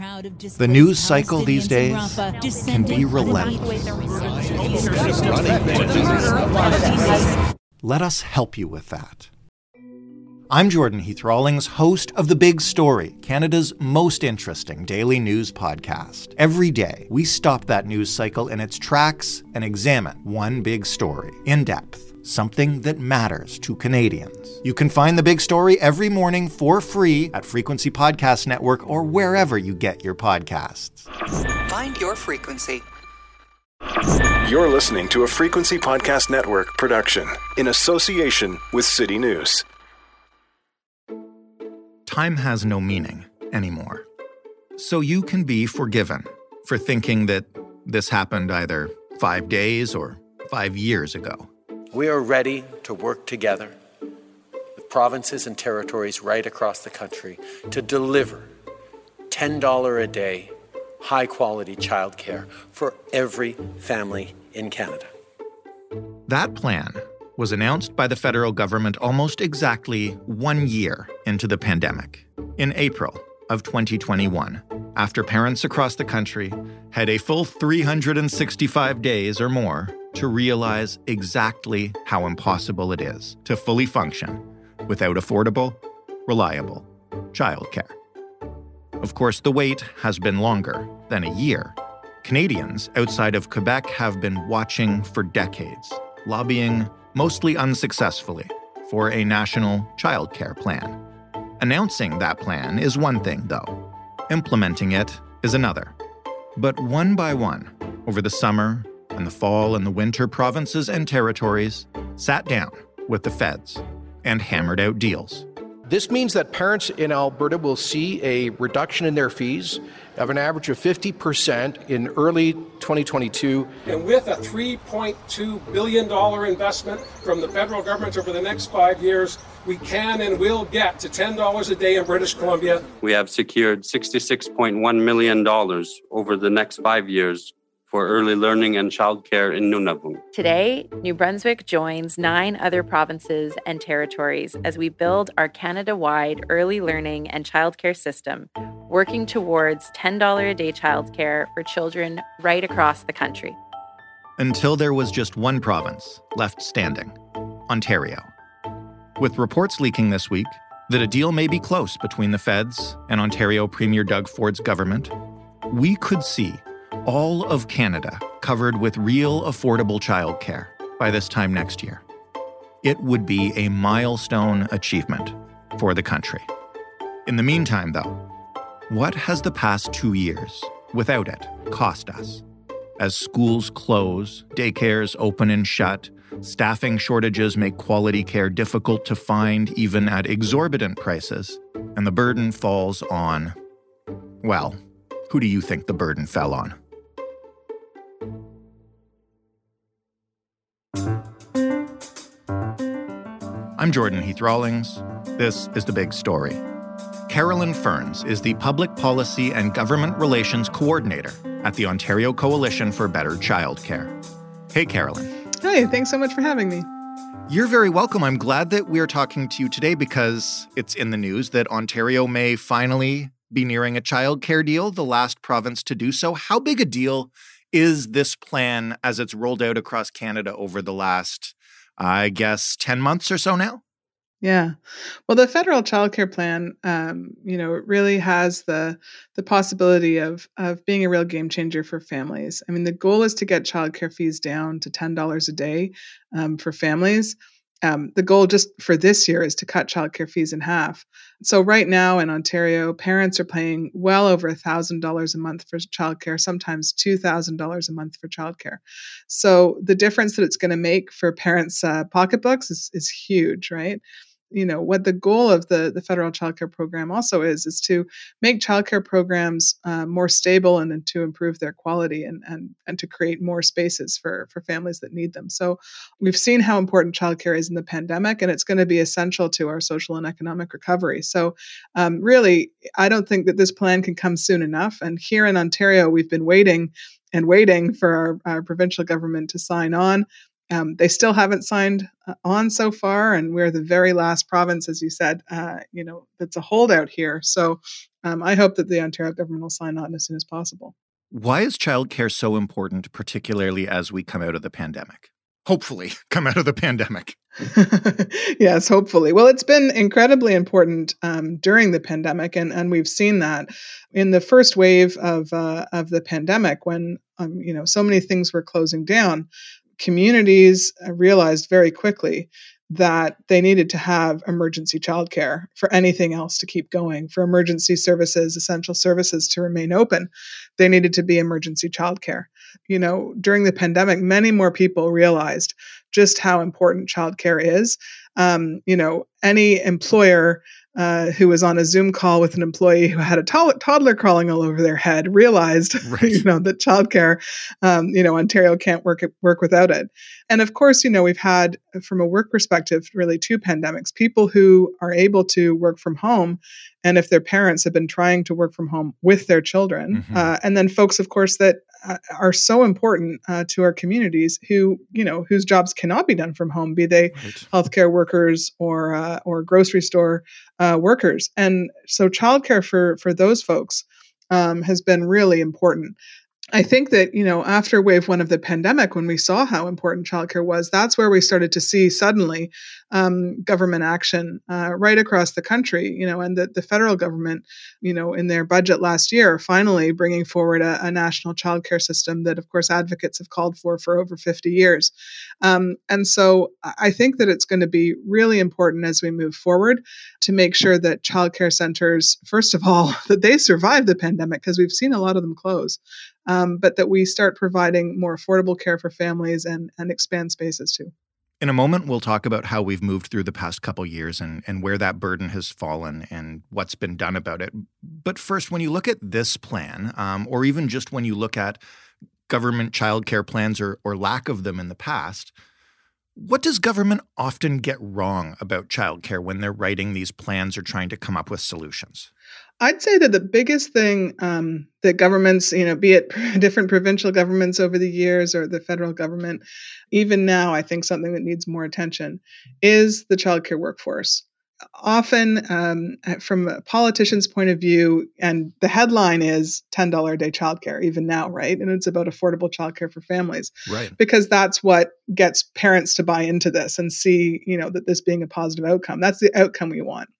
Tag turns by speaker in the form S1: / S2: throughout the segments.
S1: The news cycle these days can be relentless. Let us help you with that. I'm Jordan Heath Rawlings, host of The Big Story, Canada's most interesting daily news podcast. Every day, we stop that news cycle in its tracks and examine one big story in depth, something that matters to Canadians. You can find The Big Story every morning for free at Frequency Podcast Network or wherever you get your podcasts.
S2: Find your frequency.
S3: You're listening to a Frequency Podcast Network production in association with City News
S1: time has no meaning anymore. So you can be forgiven for thinking that this happened either five days or five years ago.
S4: We are ready to work together with provinces and territories right across the country to deliver $10 a day, high quality childcare for every family in Canada.
S1: That plan was announced by the federal government almost exactly one year into the pandemic, in April of 2021, after parents across the country had a full 365 days or more to realize exactly how impossible it is to fully function without affordable, reliable childcare. Of course, the wait has been longer than a year. Canadians outside of Quebec have been watching for decades, lobbying mostly unsuccessfully, for a national childcare plan. Announcing that plan is one thing, though. Implementing it is another. But one by one, over the summer and the fall and the winter, provinces and territories sat down with the feds and hammered out deals.
S5: This means that parents in Alberta will see a reduction in their fees of an average of 50% in early 2022.
S6: And with a $3.2 billion investment from the federal government over the next five years, we can and will get to $10 a day in British Columbia.
S7: We have secured $66.1 million over the next five years for early learning and childcare in Nunavut.
S8: Today, New Brunswick joins nine other provinces and territories as we build our Canada wide early learning and childcare system, working towards $10 a day childcare for children right across the country.
S1: Until there was just one province left standing Ontario. With reports leaking this week that a deal may be close between the feds and Ontario Premier Doug Ford's government, we could see all of Canada covered with real affordable childcare by this time next year. It would be a milestone achievement for the country. In the meantime, though, what has the past two years, without it, cost us? As schools close, daycares open and shut, staffing shortages make quality care difficult to find even at exorbitant prices, and the burden falls on, well, who do you think the burden fell on? I'm Jordan Heath Rawlings. This is The Big Story. Carolyn Ferns is the Public Policy and Government Relations Coordinator at the Ontario Coalition for Better Childcare. Hey, Carolyn.
S9: Hey, thanks so much for having me.
S1: You're very welcome. I'm glad that we're talking to you today because it's in the news that Ontario may finally be nearing a childcare deal, the last province to do so. How big a deal is this plan as it's rolled out across Canada over the last I guess, 10 months or so now.
S9: Yeah. Well, the federal child care plan, um, you know, really has the the possibility of of being a real game changer for families. I mean, the goal is to get child care fees down to ten dollars a day um, for families um, the goal just for this year is to cut childcare fees in half. So right now in Ontario, parents are paying well over thousand dollars a month for childcare, sometimes two thousand dollars a month for childcare. So the difference that it's going to make for parents' uh, pocketbooks is is huge, right? You know what the goal of the the federal child care program also is is to make child care programs uh, more stable and, and, to improve their quality and and and to create more spaces for for families that need them. So we've seen how important child care is in the pandemic, and it's going to be essential to our social and economic recovery. So um, really, I don't think that this plan can come soon enough. And here in Ontario, we've been waiting and waiting for our, our provincial government to sign on. Um, they still haven't signed uh, on so far, and we're the very last province, as you said, uh, you know, that's a holdout here. So um, I hope that the Ontario government will sign on as soon as possible.
S1: Why is childcare so important, particularly as we come out of the pandemic? Hopefully, come out of the pandemic.
S9: yes, hopefully. Well, it's been incredibly important um, during the pandemic, and, and we've seen that in the first wave of uh, of the pandemic, when um, you know so many things were closing down. Communities uh, realized very quickly that they needed to have emergency childcare for anything else to keep going, for emergency services, essential services to remain open. They needed to be emergency childcare. You know, during the pandemic, many more people realized just how important childcare is. Um, you know, any employer uh, who was on a Zoom call with an employee who had a to- toddler crawling all over their head realized, right. you know, that childcare, um, you know, Ontario can't work work without it. And of course, you know, we've had, from a work perspective, really two pandemics. People who are able to work from home, and if their parents have been trying to work from home with their children, mm-hmm. uh, and then folks, of course, that uh, are so important uh, to our communities who, you know, whose jobs cannot be done from home, be they right. healthcare workers or uh, or grocery store uh, workers. And so, childcare for for those folks um, has been really important. I think that, you know, after wave one of the pandemic, when we saw how important childcare was, that's where we started to see suddenly um, government action uh, right across the country, you know, and the, the federal government, you know, in their budget last year, finally bringing forward a, a national childcare system that, of course, advocates have called for for over 50 years. Um, and so I think that it's going to be really important as we move forward to make sure that childcare centers, first of all, that they survive the pandemic, because we've seen a lot of them close um, but that we start providing more affordable care for families and, and expand spaces too.
S1: In a moment, we'll talk about how we've moved through the past couple years and, and where that burden has fallen and what's been done about it. But first, when you look at this plan, um, or even just when you look at government childcare plans or, or lack of them in the past, what does government often get wrong about childcare when they're writing these plans or trying to come up with solutions?
S9: I'd say that the biggest thing um, that governments, you know, be it different provincial governments over the years or the federal government, even now, I think something that needs more attention is the childcare workforce. Often, um, from a politician's point of view, and the headline is $10 a day childcare, even now, right? And it's about affordable childcare for families.
S1: Right.
S9: Because that's what gets parents to buy into this and see, you know, that this being a positive outcome. That's the outcome we want.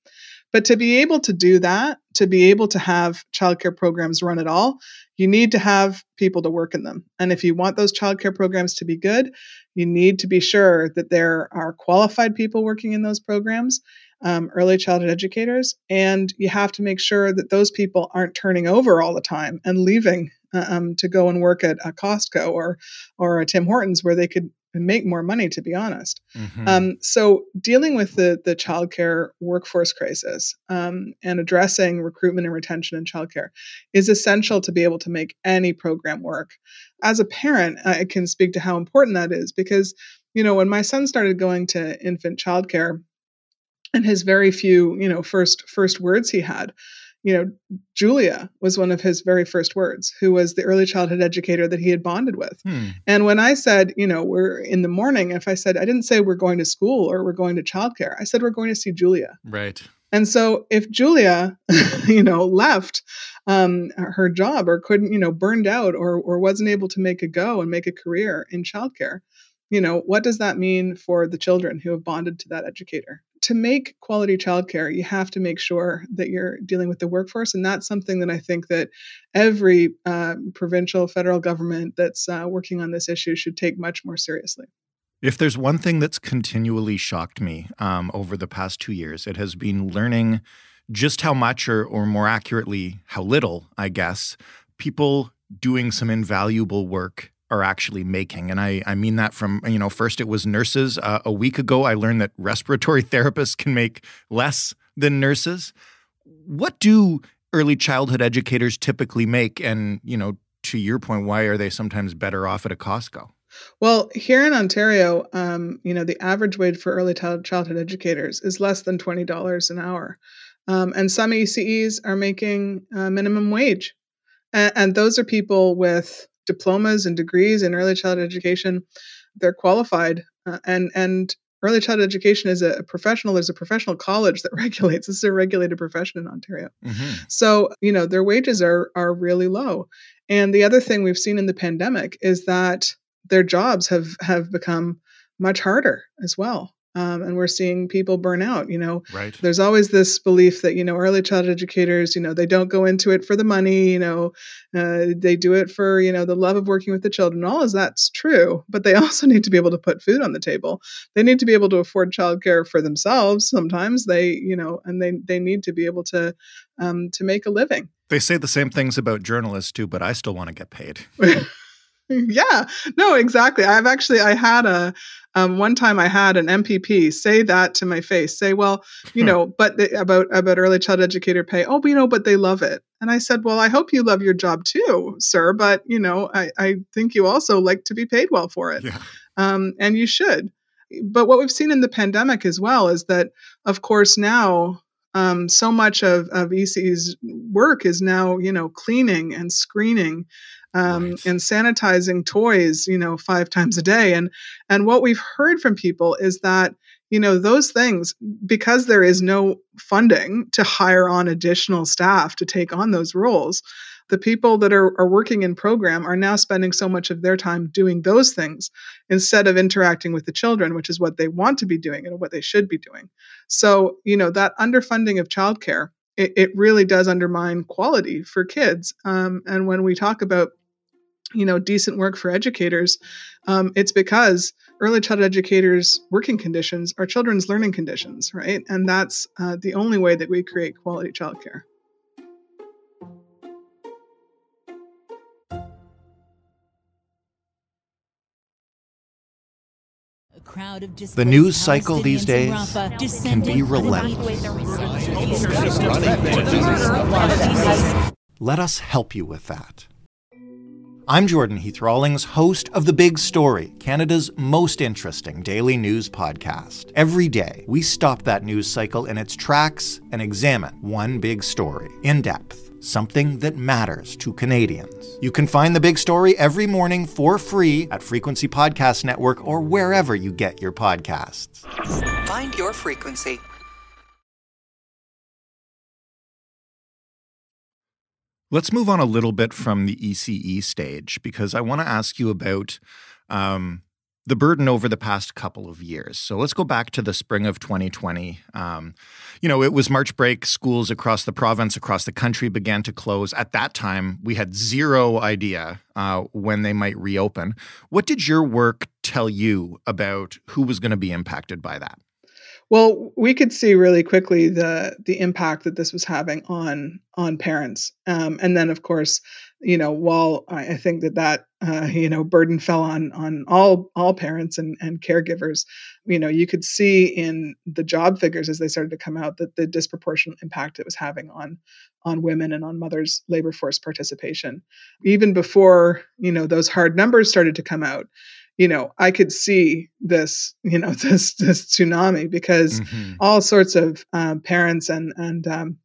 S9: But to be able to do that, to be able to have childcare programs run at all, you need to have people to work in them. And if you want those childcare programs to be good, you need to be sure that there are qualified people working in those programs, um, early childhood educators, and you have to make sure that those people aren't turning over all the time and leaving um, to go and work at a Costco or or a Tim Hortons where they could make more money to be honest mm-hmm. um, so dealing with the the childcare workforce crisis um, and addressing recruitment and retention in childcare is essential to be able to make any program work as a parent i can speak to how important that is because you know when my son started going to infant childcare and his very few you know first first words he had you know, Julia was one of his very first words, who was the early childhood educator that he had bonded with. Hmm. And when I said, you know, we're in the morning, if I said, I didn't say we're going to school or we're going to childcare, I said we're going to see Julia.
S1: Right.
S9: And so if Julia, you know, left um, her job or couldn't, you know, burned out or, or wasn't able to make a go and make a career in childcare, you know, what does that mean for the children who have bonded to that educator? To make quality childcare, you have to make sure that you're dealing with the workforce, and that's something that I think that every uh, provincial, federal government that's uh, working on this issue should take much more seriously.
S1: If there's one thing that's continually shocked me um, over the past two years, it has been learning just how much, or, or more accurately, how little, I guess, people doing some invaluable work are actually making. And I, I mean that from, you know, first it was nurses. Uh, a week ago, I learned that respiratory therapists can make less than nurses. What do early childhood educators typically make? And, you know, to your point, why are they sometimes better off at a Costco?
S9: Well, here in Ontario, um, you know, the average wage for early childhood educators is less than $20 an hour. Um, and some ECEs are making uh, minimum wage. And, and those are people with diplomas and degrees in early childhood education. They're qualified, uh, and and early childhood education is a professional. There's a professional college that regulates. This is a regulated profession in Ontario. Mm-hmm. So you know their wages are are really low. And the other thing we've seen in the pandemic is that their jobs have have become much harder as well um, and we're seeing people burn out you know?
S1: Right.
S9: There's always this belief that you know early childhood educators you know they don't go into it for the money you know uh, they do it for you know the love of working with the children. All is that's true but they also need to be able to put food on the table. They need to be able to afford childcare for themselves sometimes. They you know and they they need to be able to um, to make a living.
S1: They say the same things about journalists too but i still want to get paid
S9: yeah. No exactly. I've actually i had a um, one time i had an mpp say that to my face say well you know but they, about about early child educator pay. Oh you know but they love it. And i said well i hope you love your job too sir but you know i, I think you also like to be paid well for it.
S1: Yeah.
S9: um, and you should. But what we've seen in the pandemic as well is that of course now um, so much of, of EC's work is now, you know, cleaning and screening um, right. and sanitizing toys, you know, five times a day. And and what we've heard from people is that you know those things because there is no funding to hire on additional staff to take on those roles the people that are, are working in program are now spending so much of their time doing those things instead of interacting with the children which is what they want to be doing and what they should be doing. So you know that underfunding of childcare it, it really does undermine quality for kids. Um, and when we talk about you know decent work for educators um, it's because early childhood educators working conditions are children's learning conditions right? And that's uh, the only way that we create quality childcare
S1: the news cycle these days can be relentless. Let us help you with that. I'm Jordan Heath Rawlings, host of The Big Story, Canada's most interesting daily news podcast. Every day, we stop that news cycle in its tracks and examine one big story in depth, something that matters to Canadians. You can find The Big Story every morning for free at Frequency Podcast Network or wherever you get your podcasts.
S2: Find your frequency.
S1: Let's move on a little bit from the ECE stage because I want to ask you about um, the burden over the past couple of years. So let's go back to the spring of 2020. Um, you know, it was March break. Schools across the province, across the country began to close. At that time, we had zero idea uh, when they might reopen. What did your work tell you about who was going to be impacted by that?
S9: Well, we could see really quickly the the impact that this was having on on parents, um, and then of course, you know, while I, think that that uh, you know burden fell on on all all parents and and caregivers, you know, you could see in the job figures as they started to come out that the disproportionate impact it was having on on women and on mothers' labor force participation, even before you know those hard numbers started to come out you know i could see this you know this this tsunami because mm-hmm. all sorts of um, parents and and um,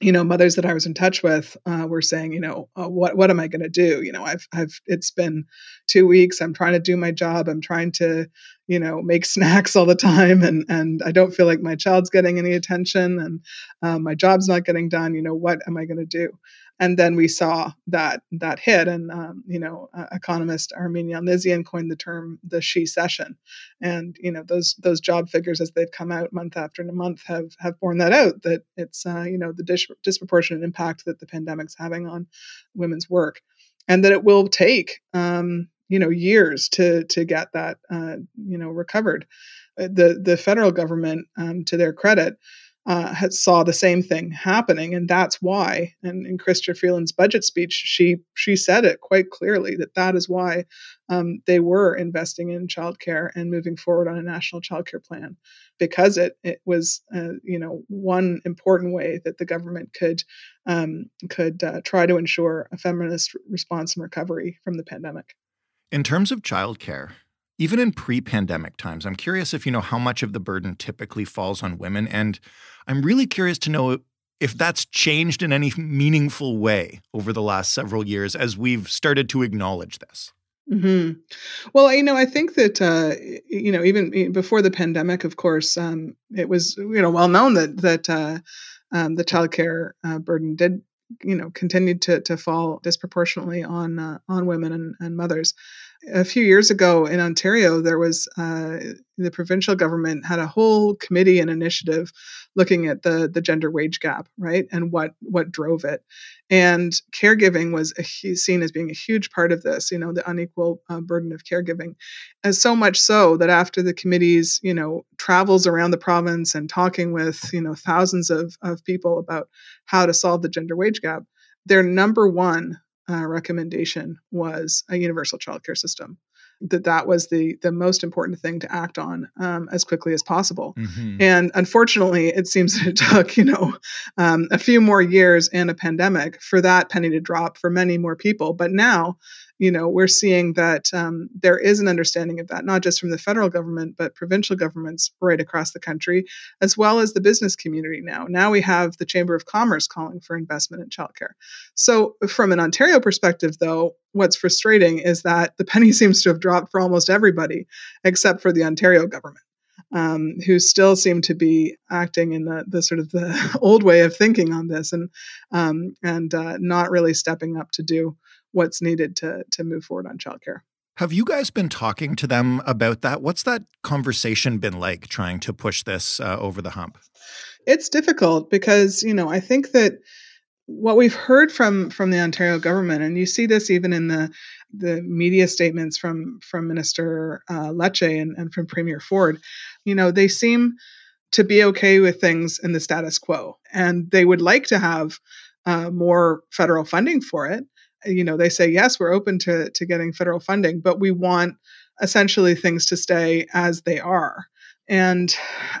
S9: you know mothers that i was in touch with uh, were saying you know uh, what what am i going to do? You know i've i've it's been two weeks i'm trying to do my job i'm trying to you know make snacks all the time and and i don't feel like my child's getting any attention and um, my job's not getting done you know what am i going to do and then we saw that that hit and um, you know uh, economist Armine Yalnizyan coined the term the she-cession. And you know those those job figures as they've come out month after month have have borne that out that it's uh, you know the dis- disproportionate impact that the pandemic's having on women's work. And that it will take um, you know years to to get that uh, you know recovered. Uh, the the federal government um, to their credit uh, saw the same thing happening, and that's why. And in Chrystia Freeland's budget speech, she she said it quite clearly that that is why um, they were investing in childcare and moving forward on a national childcare plan, because it it was uh, you know one important way that the government could um, could uh, try to ensure a feminist response and recovery from the pandemic.
S1: In terms of childcare, even in pre pandemic times, I'm curious if you know how much of the burden typically falls on women. And I'm really curious to know if that's changed in any meaningful way over the last several years as we've started to acknowledge this.
S9: Mm-hmm. Well, you know, I think that uh, you know, even before the pandemic, of course, um, it was you know well known that that uh, um, the childcare uh, burden did you know continued to to fall disproportionately on uh, on women and, and mothers a few years ago in Ontario, there was uh, the provincial government had a whole committee and initiative looking at the the gender wage gap, right, and what what drove it. And caregiving was a, seen as being a huge part of this. You know, the unequal uh, burden of caregiving, and so much so that after the committee's you know travels around the province and talking with you know thousands of of people about how to solve the gender wage gap, their number one uh, recommendation was a universal childcare system. That that was the the most important thing to act on um, as quickly as possible. Mm-hmm. And unfortunately, it seems it took you know um, a few more years and a pandemic for that penny to drop for many more people. But now you know, we're seeing that um, there is an understanding of that, not just from the federal government, but provincial governments right across the country, as well as the business community now. Now we have the Chamber of Commerce calling for investment in childcare. So, from an Ontario perspective, though, what's frustrating is that the penny seems to have dropped for almost everybody except for the Ontario government. Um, who still seem to be acting in the, the sort of the old way of thinking on this and um, and uh, not really stepping up to do what's needed to to move forward on childcare.
S1: Have you guys been talking to them about that? What's that conversation been like trying to push this uh, over the hump?
S9: It's difficult because, you know, I think that what we've heard from from the Ontario government, and you see this even in the the media statements from from Minister uh, Lecce and, and from Premier Ford, you know, they seem to be okay with things in the status quo, and they would like to have uh, more federal funding for it you know they say yes we're open to to getting federal funding but we want essentially things to stay as they are and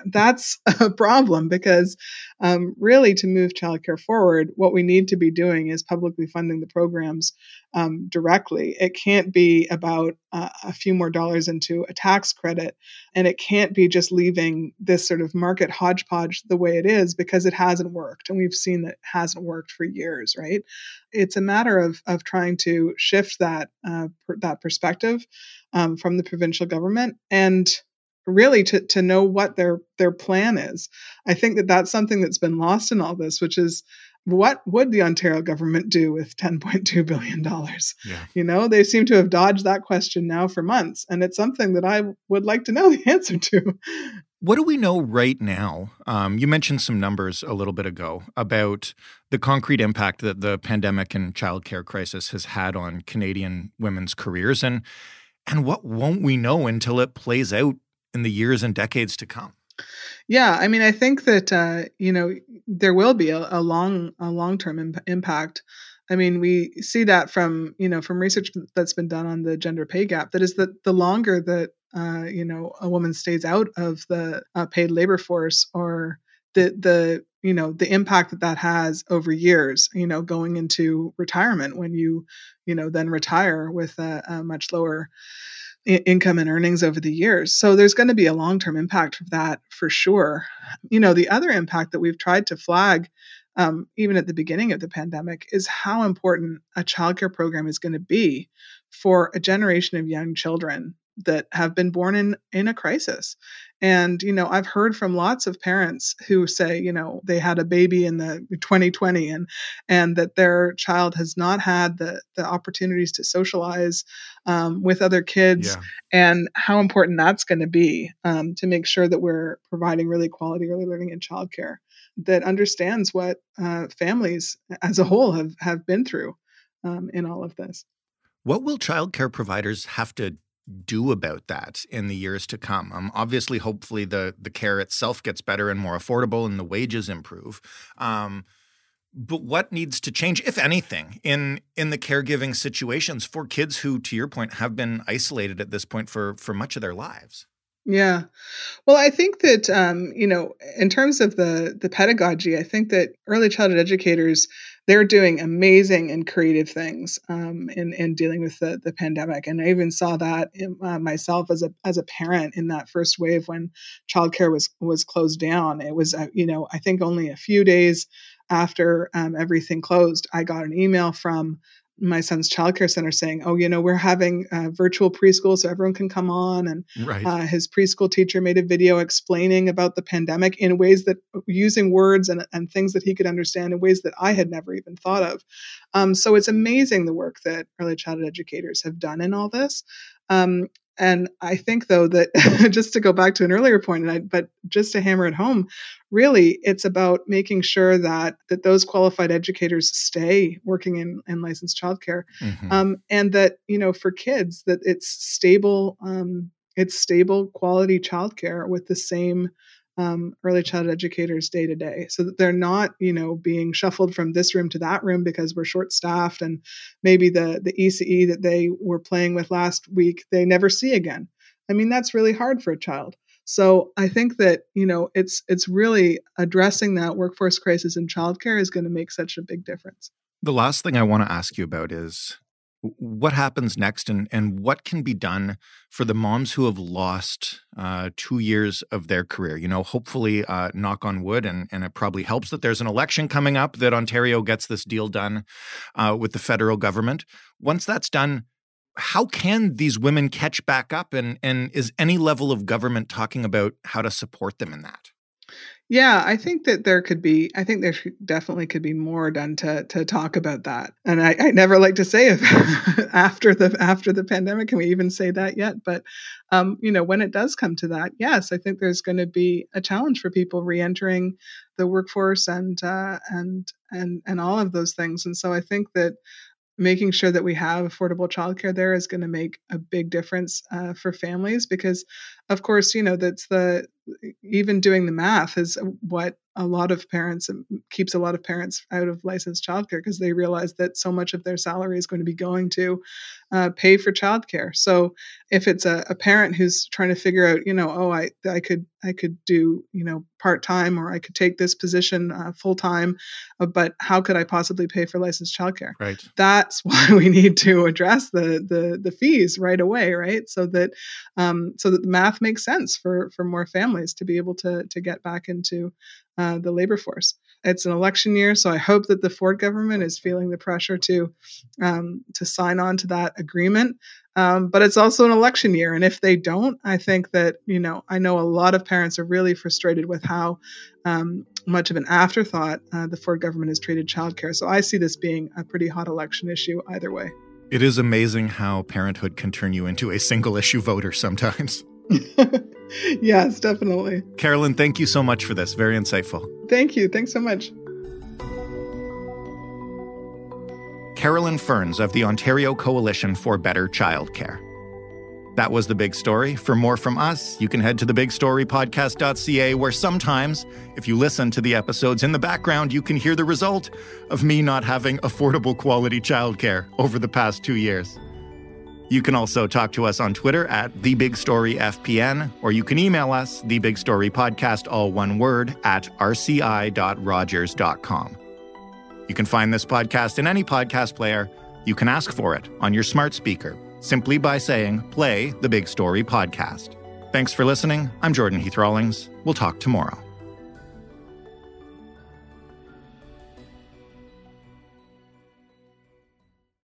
S9: that's a problem because um, really to move childcare forward, what we need to be doing is publicly funding the programs um, directly. It can't be about uh, a few more dollars into a tax credit, and it can't be just leaving this sort of market hodgepodge the way it is because it hasn't worked. And we've seen that hasn't worked for years, right? It's a matter of, of trying to shift that, uh, per, that perspective um, from the provincial government and really to to know what their their plan is. I think that that's something that's been lost in all this, which is what would the Ontario government do with 10.2 billion dollars? Yeah. You know, they seem to have dodged that question now for months, and it's something that I would like to know the answer to.
S1: What do we know right now? Um, you mentioned some numbers a little bit ago about the concrete impact that the pandemic and childcare crisis has had on Canadian women's careers, and and what won't we know until it plays out in the years and decades to come.
S9: Yeah, I mean, I think that uh, you know there will be a, a long, a long-term imp- impact. I mean, we see that from you know from research that's been done on the gender pay gap. That is that the longer that uh, you know a woman stays out of the uh, paid labor force, or the the you know the impact that that has over years. You know, going into retirement when you you know then retire with a, a much lower income and earnings over the years. So there's going to be a long term impact of that for sure. You know, the other impact that we've tried to flag, um, even at the beginning of the pandemic, is how important a childcare program is going to be for a generation of young children that have been born in in a crisis and you know i've heard from lots of parents who say you know they had a baby in the 2020 and and that their child has not had the the opportunities to socialize um, with other kids yeah. and how important that's going to be um, to make sure that we're providing really quality early learning and childcare that understands what uh, families as a whole have have been through um, in all of this
S1: what will childcare providers have to do about that in the years to come? Um, obviously, hopefully, the the care itself gets better and more affordable, and the wages improve. Um, but what needs to change, if anything, in in the caregiving situations for kids who, to your point, have been isolated at this point for for much of their lives?
S9: Yeah. Well, I think that um, you know, in terms of the the pedagogy, I think that early childhood educators they're doing amazing and creative things um, in in dealing with the the pandemic, and I even saw that in, uh, myself as a as a parent in that first wave when childcare was was closed down. It was uh, you know I think only a few days after um, everything closed, I got an email from my son's childcare center saying, "Oh, you know, we're having uh, virtual preschool, so everyone can come on." And
S1: right.
S9: uh, his preschool teacher made a video explaining about the pandemic in ways that, using words and and things that he could understand in ways that I had never even thought of. Um, so it's amazing the work that early childhood educators have done in all this. Um, and I think, though, that just to go back to an earlier point, and I, but just to hammer it home, really, it's about making sure that that those qualified educators stay working in, in licensed childcare, mm-hmm. um, and that you know for kids that it's stable, um, it's stable quality childcare with the same um, early childhood educators day to day. So that they're not you know being shuffled from this room to that room because we're short staffed and maybe the the ece that they were playing with last week they never see again. I mean that's really hard for a child. So i think that you know it's it's really addressing that workforce crisis in childcare is going to make such a big difference.
S1: The last thing i want to ask you about is what happens next and, and what can be done for the moms who have lost uh, two years of their career? You know hopefully uh, knock on wood and, and it probably helps that there's an election coming up that ontario gets this deal done uh, with the federal government. Once that's done how can these women catch back up and, and is any level of government talking about how to support them in that
S9: yeah, I think that there could be. I think there definitely could be more done to to talk about that. And I, I never like to say if after the after the pandemic, can we even say that yet? But um, you know, when it does come to that, yes, I think there's going to be a challenge for people reentering the workforce and uh, and and and all of those things. And so I think that making sure that we have affordable childcare there is going to make a big difference uh, for families because of course you know that's the even doing the math is what a lot of parents um, keeps a lot of parents out of licensed childcare because they realize that so much of their salary is going to be going to uh, pay for childcare. So if it's a, a, parent who's trying to figure out, you know, oh, I I could I could do you know part time or I could take this position uh, full time, uh, but how could I possibly pay for licensed childcare?
S1: Right.
S9: That's why we need to address the the the fees right away, right? So that um, so that the makes sense for for more families to be able to to get back into uh, the labor force. It's an election year, so I hope that the Ford government is feeling the pressure to um, to sign on to that agreement. Um, but it's also an election year, and if they don't, I think that you know I know a lot of parents are really frustrated with how um, much of an afterthought uh, the Ford government has treated childcare. So I see this being a pretty hot election issue either way.
S1: It is amazing how parenthood can turn you into a single issue voter sometimes.
S9: yes, definitely.
S1: Carolyn, thank you so much for this. Very insightful.
S9: Thank you. Thanks so much.
S1: Carolyn Ferns of the Ontario Coalition for Better Childcare. That was the big story. For more from us, you can head to thebigstorypodcast.ca, where sometimes, if you listen to the episodes in the background, you can hear the result of me not having affordable quality childcare over the past two years. You can also talk to us on Twitter at TheBigStoryFPN, or you can email us, TheBigStoryPodcast, all one word, at rci.rogers.com. You can find this podcast in any podcast player. You can ask for it on your smart speaker simply by saying, Play the Big Story Podcast. Thanks for listening. I'm Jordan Heath Rawlings. We'll talk tomorrow.